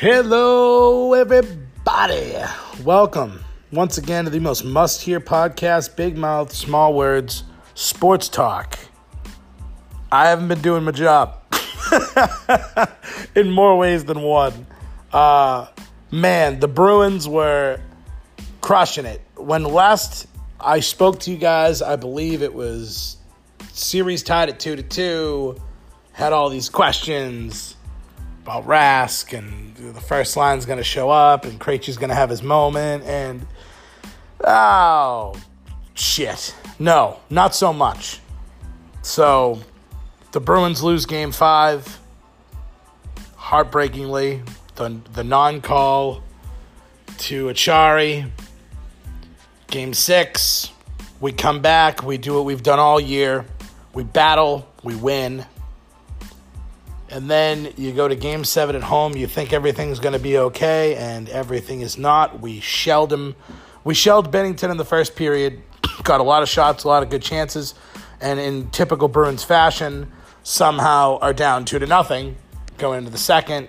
Hello, everybody. Welcome once again to the most must hear podcast Big Mouth, Small Words, Sports Talk. I haven't been doing my job in more ways than one. Uh, man, the Bruins were crushing it. When last I spoke to you guys, I believe it was series tied at 2 to 2, had all these questions about Rask and the first line's going to show up and Krejci's going to have his moment and oh shit. No, not so much. So the Bruins lose game 5 heartbreakingly. The the non-call to Acciari. Game 6, we come back, we do what we've done all year. We battle, we win. And then you go to game seven at home, you think everything's going to be okay, and everything is not. We shelled him. We shelled Binnington in the first period, got a lot of shots, a lot of good chances, and in typical Bruins fashion, somehow are down two to nothing going into the second.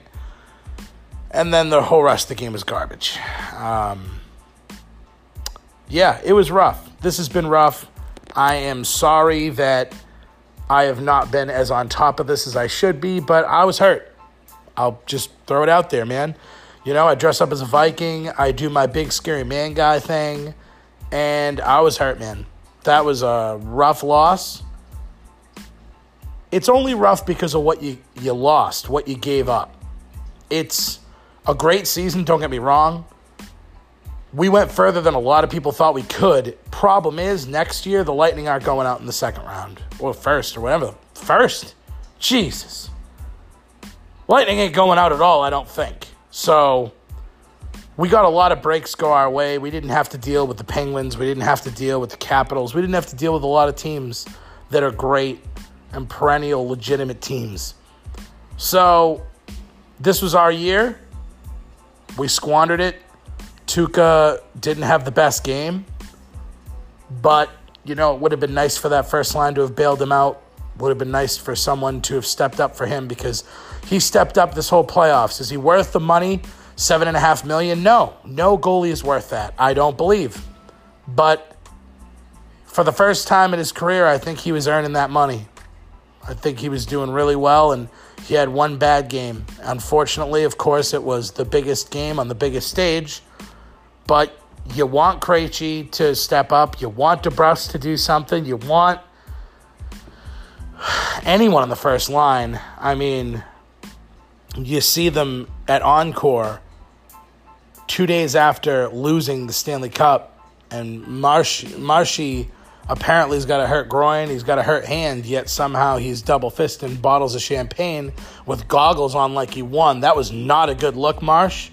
And then the whole rest of the game is garbage. Um, yeah, it was rough. This has been rough. I am sorry that I have not been as on top of this as I should be, but I was hurt. I'll just throw it out there, man. You know, I dress up as a Viking, I do my big scary man guy thing, and I was hurt, man. That was a rough loss. It's only rough because of what you, you lost, what you gave up. It's a great season, don't get me wrong we went further than a lot of people thought we could. Problem is, next year the Lightning aren't going out in the second round or first or whatever. First, Jesus, Lightning ain't going out at all. I don't think so. We got a lot of breaks go our way. We didn't have to deal with the Penguins. We didn't have to deal with the Capitals. We didn't have to deal with a lot of teams that are great and perennial legitimate teams. So, this was our year. We squandered it Tuukka didn't have the best game, but you know, it would have been nice for that first line to have bailed him out. Would have been nice for someone to have stepped up for him because he stepped up this whole playoffs. Is he worth the money? Seven and a half million? No, no goalie is worth that. I don't believe. But for the first time in his career, I think he was earning that money. I think he was doing really well, and he had one bad game. Unfortunately, of course, it was the biggest game on the biggest stage but you want Krejci to step up. You want DeBrusk to do something. You want anyone on the first line. I mean, you see them at Encore two days after losing the Stanley Cup, and Marsh, Marshy apparently has got a hurt groin, he's got a hurt hand, yet somehow he's double fisting bottles of champagne with goggles on like he won. That was not a good look, Marsh.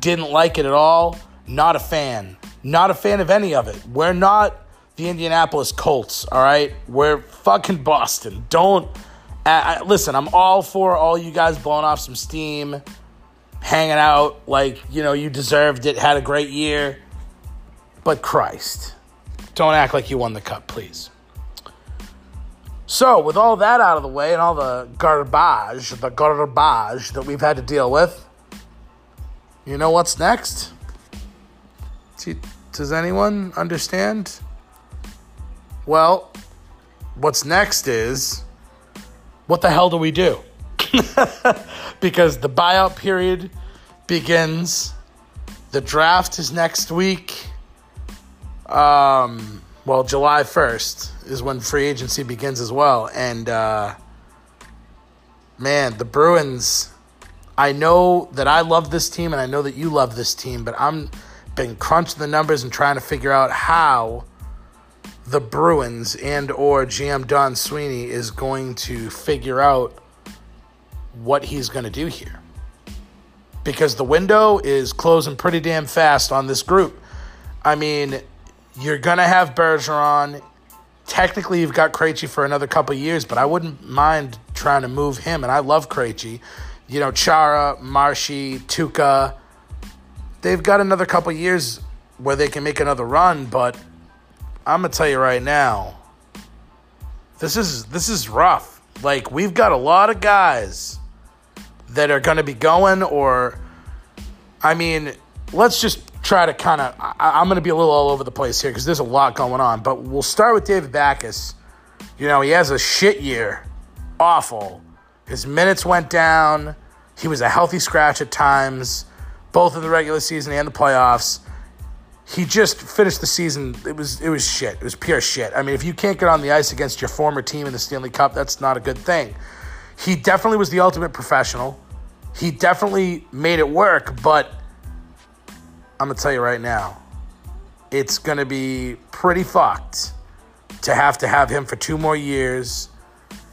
Didn't like it at all. Not a fan. Not a fan of any of it. We're not the Indianapolis Colts, all right? We're fucking Boston. Don't. Uh, listen, I'm all for all you guys blowing off some steam, hanging out like, you know, you deserved it, had a great year. But Christ, don't act like you won the cup, please. So, with all that out of the way and all the garbage, the garbage that we've had to deal with, you know what's next? Does anyone understand? Well, what's next is what the hell do we do? because the buyout period begins. The draft is next week. Um, well, July 1st is when free agency begins as well. And, uh, man, the Bruins, I know that I love this team and I know that you love this team, but I'm been crunching the numbers and trying to figure out how the Bruins and or GM Don Sweeney is going to figure out what he's going to do here. Because the window is closing pretty damn fast on this group. I mean, you're going to have Bergeron. Technically, you've got Krejci for another couple years, but I wouldn't mind trying to move him. And I love Krejci. You know, Chara, Marshy, Tuukka they've got another couple years where they can make another run, but I'm gonna tell you right now, this is this is rough. Like we've got a lot of guys that are gonna be going or I mean, let's just try to kind of. I'm to be a little all over the place here because there's a lot going on. But we'll start with David Backes. You know, he has a shit year, awful. His minutes went down. He was a healthy scratch at times, both in the regular season and the playoffs. He just finished the season. It was it was shit. It was pure shit. I mean, if you can't get on the ice against your former team in the Stanley Cup, that's not a good thing. He definitely was the ultimate professional. He definitely made it work, but I'm gonna tell you right now, it's gonna be pretty fucked to have to have him for two more years,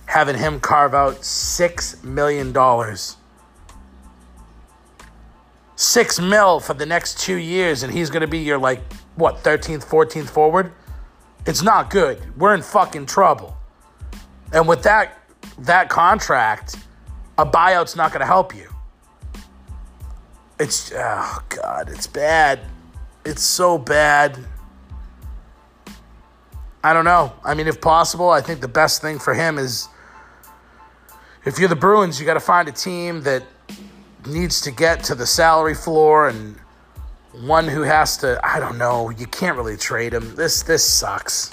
having him carve out six million dollars. Six mil for the next two years, and he's gonna be your like what 13th, 14th forward. It's not good. We're in fucking trouble. And with that that contract, a buyout's not gonna help you. It's oh god, it's bad. It's so bad. I don't know. I mean, if possible, I think the best thing for him is if you're the Bruins, you got to find a team that needs to get to the salary floor and one who has to, I don't know, you can't really trade him. This this sucks.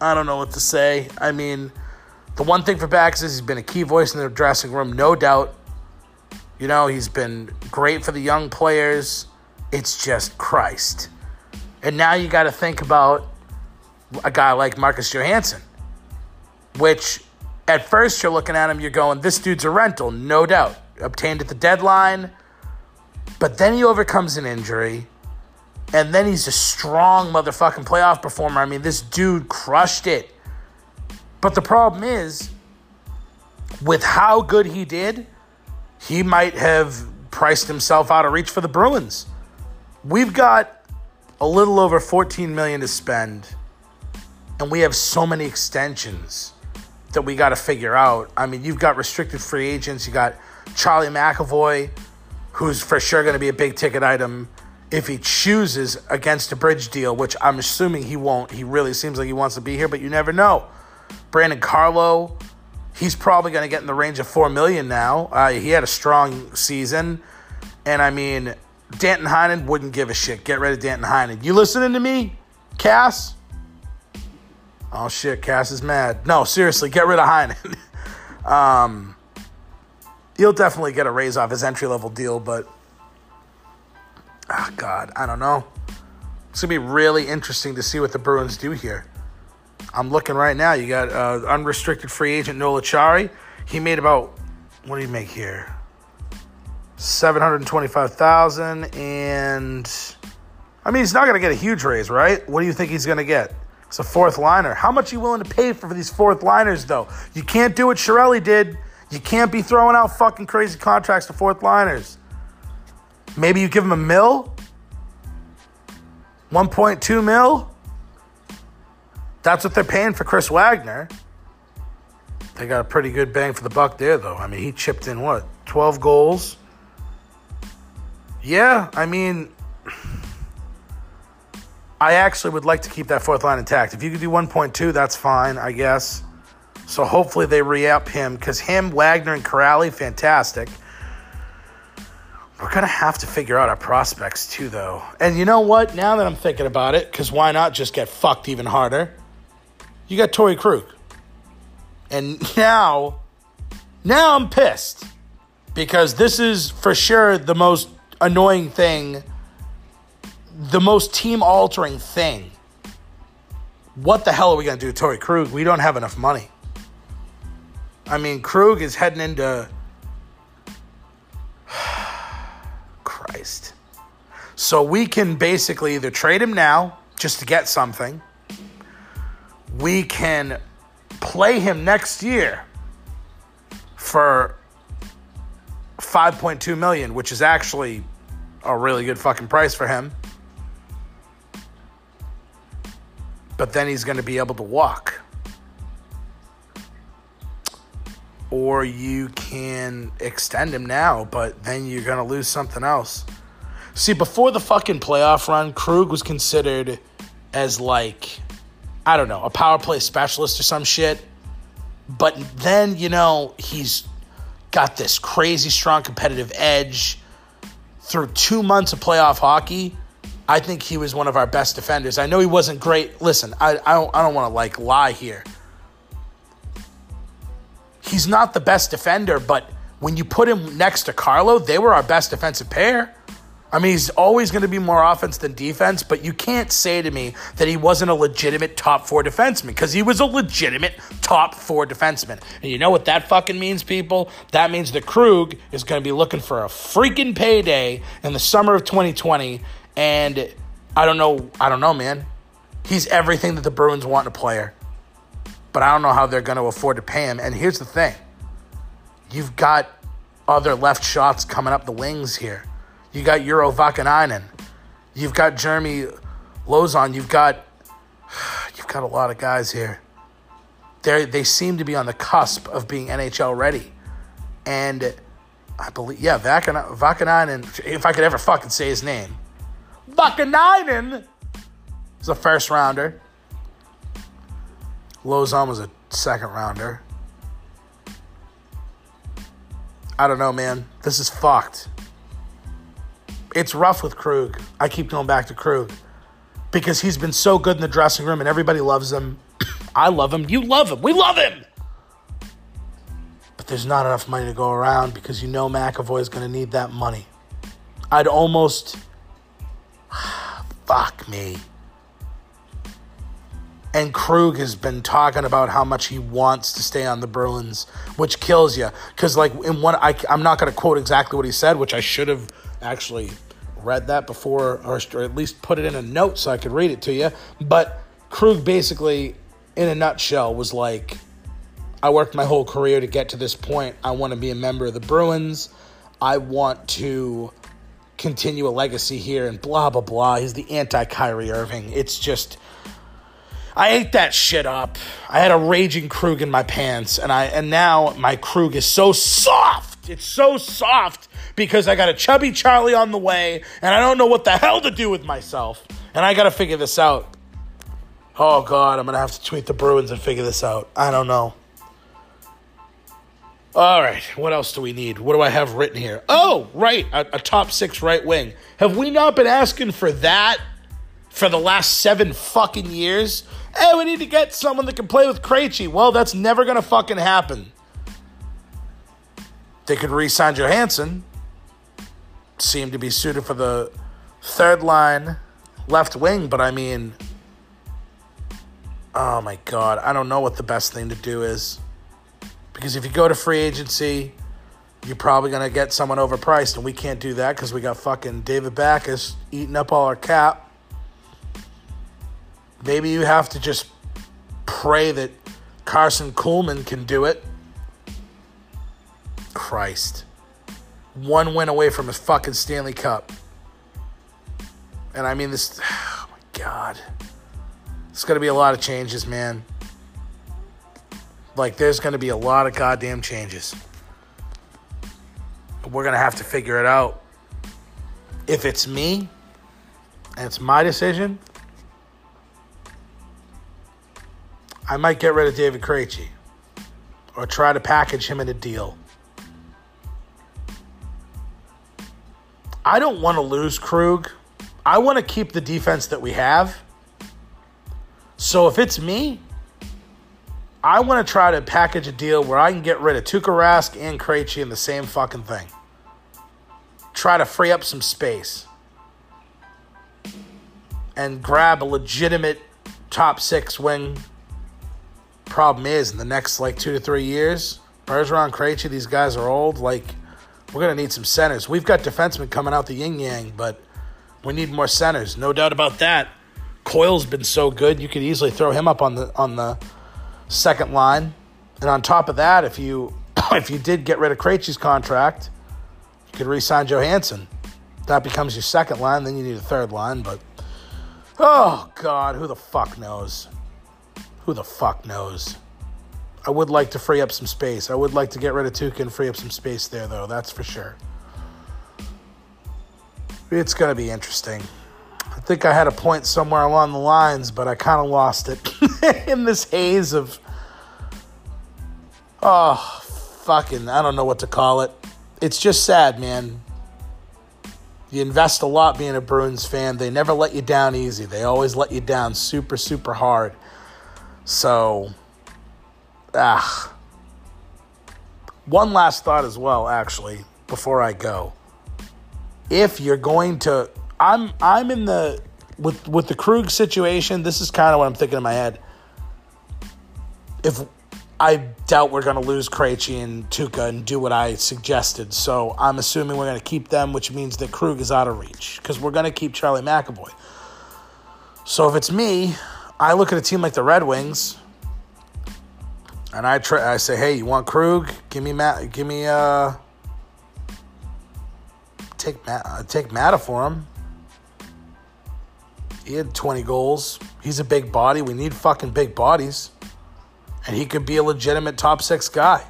I don't know what to say. I mean, the one thing for Bax is he's been a key voice in the dressing room, no doubt. You know, he's been great for the young players. It's just Christ. And now you got to think about a guy like Marcus Johansson, which at first you're looking at him, you're going, this dude's a rental, no doubt. Obtained at the deadline, but then he overcomes an injury, and then he's a strong motherfucking playoff performer. I mean, this dude crushed it. But the problem is, with how good he did, he might have priced himself out of reach for the Bruins. We've got a little over 14 million to spend and we have so many extensions that we got to figure out. I mean, you've got restricted free agents, you got Charlie McAvoy who's for sure going to be a big ticket item if he chooses against a bridge deal, which I'm assuming he won't. He really seems like he wants to be here, but you never know. Brandon Carlo, he's probably going to get in the range of four million now. Uh, he had a strong season, and I mean, Danton Heinen wouldn't give a shit. Get rid of Danton Heinen. You listening to me, Cass? Oh shit, Cass is mad. No, seriously, get rid of Heinen. um, he'll definitely get a raise off his entry level deal, but oh god, I don't know. It's gonna be really interesting to see what the Bruins do here. I'm looking right now. You got uh, unrestricted free agent Noel Acciari. He made about what do you make here? Seven hundred twenty-five thousand, and I mean he's not gonna get a huge raise, right? What do you think he's gonna get? It's a fourth liner. How much are you willing to pay for these fourth liners, though? You can't do what Chiarelli did. You can't be throwing out fucking crazy contracts to fourth liners. Maybe you give them a mill? 1.2 mil? That's what they're paying for Chris Wagner. They got a pretty good bang for the buck there, though. I mean, he chipped in what? 12 goals? Yeah, I mean, I actually would like to keep that fourth line intact. If you could do 1.2, that's fine, I guess. So hopefully they re up him because him, Wagner, and Kuraly, fantastic. We're going to have to figure out our prospects too, though. And you know what? Now that I'm thinking about it, because why not just get fucked even harder? You got Torey Krug. And now, now I'm pissed because this is for sure the most annoying thing the most team altering thing. What the hell are we going to do, Torey Krug? We don't have enough money. I mean, Krug is heading into. Christ. So we can basically either trade him now just to get something. We can play him next year for 5.2 million, which is actually a really good fucking price for him. but then he's going to be able to walk. Or you can extend him now, but then you're going to lose something else. See, before the fucking playoff run, Krug was considered as like, I don't know, a power play specialist or some shit. But then, you know, he's got this crazy strong competitive edge through two months of playoff hockey, I think he was one of our best defenders. I know he wasn't great. Listen, I, I don't I don't want to like lie here. He's not the best defender, but when you put him next to Carlo, they were our best defensive pair. I mean, he's always going to be more offense than defense, but you can't say to me that he wasn't a legitimate top four defenseman because he was a legitimate top four defenseman. And you know what that fucking means, people? That means that Krug is going to be looking for a freaking payday in the summer of 2020. And I don't know, I don't know, man. He's everything that the Bruins want in a player. But I don't know how they're going to afford to pay him. And here's the thing you've got other left shots coming up the wings here. You got Urho Vaakanainen. You've got Jeremy Lauzon. You've got you've got a lot of guys here. They they seem to be on the cusp of being NHL ready, and I believe yeah Vaakanainen. If I could ever fucking say his name, Vaakanainen is a first rounder. Lauzon was a second rounder. I don't know, man. This is fucked it's rough with Krug. I keep going back to Krug because he's been so good in the dressing room and everybody loves him. I love him. You love him. We love him. But there's not enough money to go around because you know McAvoy is going to need that money. I'd almost. Fuck me. And Krug has been talking about how much he wants to stay on the Bruins, which kills you. Because, like, in one, I, I'm not going to quote exactly what he said, which I should have actually read that before, or, or at least put it in a note so I could read it to you. But Krug basically, in a nutshell, was like, I worked my whole career to get to this point. I want to be a member of the Bruins. I want to continue a legacy here and blah, blah, blah. He's the anti Kyrie Irving. It's just. I ate that shit up. I had a raging Krug in my pants, and I and now my Krug is so soft. It's so soft because I got a chubby Charlie on the way and I don't know what the hell to do with myself. And I got to figure this out. Oh, God, I'm to have to tweet the Bruins and figure this out. I don't know. All right, what else do we need? What do I have written here? Oh, right, a, a top six right wing. Have we not been asking for that for the last seven fucking years? Hey, we need to get someone that can play with Krejci. Well, that's never gonna fucking happen. They could re-sign Johansson seemed to be suited for the third line left wing, but I mean, oh my God, I don't know what the best thing to do is. Because if you go to free agency, you're probably going to get someone overpriced, and we can't do that because we got fucking David Backes eating up all our cap. Maybe you have to just pray that Karson Kuhlman can do it. Christ one win away from his fucking Stanley Cup. And I mean, this, oh my God. It's going to be a lot of changes, man. Like, there's going to be a lot of goddamn changes. We're going to have to figure it out. If it's me and it's my decision, I might get rid of David Krejci or try to package him in a deal. I don't want to lose Krug. I want to keep the defense that we have. So if it's me, I want to try to package a deal where I can get rid of Tuukka Rask and Krejci in the same fucking thing. Try to free up some space and grab a legitimate top six wing. Problem is, in the next like two to three years, Bergeron, Krejci, these guys are old. Like we're to need some centers. We've got defensemen coming out the yin yang, but we need more centers. No doubt about that. Coyle's been so good, you could easily throw him up on the on the second line. And on top of that, if you if you did get rid of Krejci's contract, you could re-sign Johansson. That becomes your second line. Then you need a third line. But oh god, who the fuck knows? Who the fuck knows? I would like to free up some space. I would like to get rid of Tuukka and free up some space there, though. That's for sure. It's going to be interesting. I think I had a point somewhere along the lines, but I kind of lost it in this haze of. Oh, fucking. I don't know what to call it. It's just sad, man. You invest a lot being a Bruins fan. They never let you down easy. They always let you down super, super hard. So, ah. One last thought as well, actually, before I go. If you're going to, I'm I'm in the with with the Krug situation. This is kind of what I'm thinking in my head. If I doubt we're going to lose Krejci and Tuukka and do what I suggested. So I'm assuming we're going to keep them, which means that Krug is out of reach because we're going to keep Charlie McAvoy. So if it's me, I look at a team like the Red Wings, and I try. I say, "Hey, you want Krug? Give me Matt. Give me uh, take Matt. Uh, take Mantha for him. He had 20 goals. He's a big body. We need fucking big bodies." and he could be a legitimate top six guy.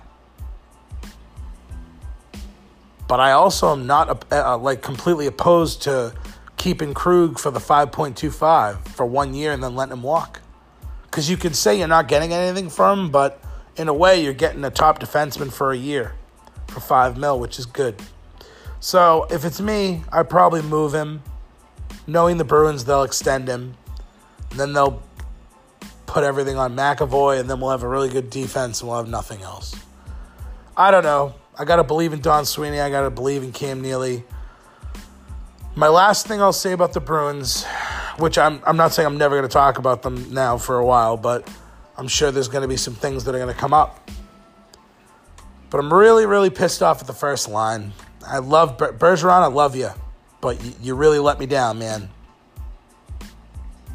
But I also am not uh, like completely opposed to keeping Krug for the 5.25 for one year and then letting him walk. Because you could say you're not getting anything from him, but in a way, you're getting a top defenseman for a year for five mil, which is good. So if it's me, I'd probably move him. Knowing the Bruins, they'll extend him. Then they'll put everything on McAvoy, and then we'll have a really good defense and we'll have nothing else. I don't know. I got to believe in Don Sweeney. I got to believe in Cam Neely. My last thing I'll say about the Bruins, which I'm, I'm not saying I'm never going to talk about them now for a while, but I'm sure there's going to be some things that are going to come up. But I'm really, really pissed off at the first line. I love Ber- Bergeron. I love you, but you, you really let me down, man.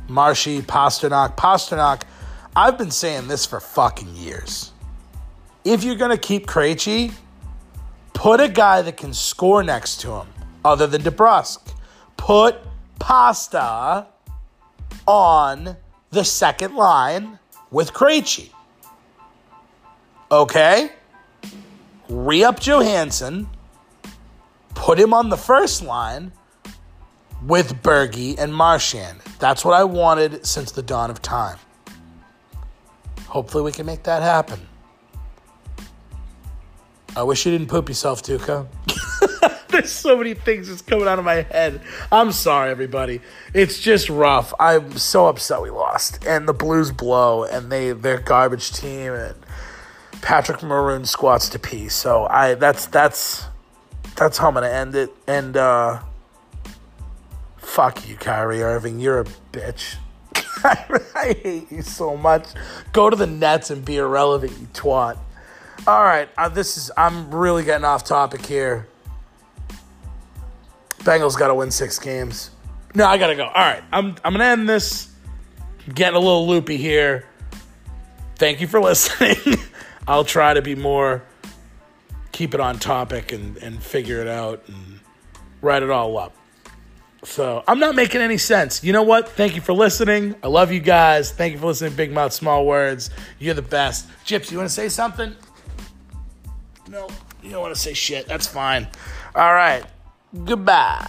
Marshy, Pastrnak. Pastrnak, I've been saying this for fucking years. If you're going to keep Krejci, put a guy that can score next to him, other than DeBrusk. Put Pasta on the second line with Krejci. Okay? Re up Johansson. Put him on the first line with Bergie and Marchand. That's what I wanted since the dawn of time. Hopefully, we can make that happen. I wish you didn't poop yourself, Tuukka. There's so many things that's coming out of my head. I'm sorry, everybody. It's just rough. I'm so upset we lost, and the Blues blow, and they they're garbage team, and Patrick Maroon squats to pee. So I that's that's that's how I'm gonna end it. And uh, Fuck you, Kyrie Irving. You're a bitch. I hate you so much. Go to the Nets and be irrelevant, you twat. All right, uh, this is. I'm really getting off topic here. Bengals got to win six games. No, I gotta go. All right, I'm. I'm gonna end this. Getting a little loopy here. Thank you for listening. I'll try to be more. Keep it on topic and and figure it out and write it all up. So I'm not making any sense. You know what? Thank you for listening. I love you guys. Thank you for listening. Big Mouth, Small Words. You're the best. Chips, you want to say something? No, you don't want to say shit. That's fine. All right. Goodbye.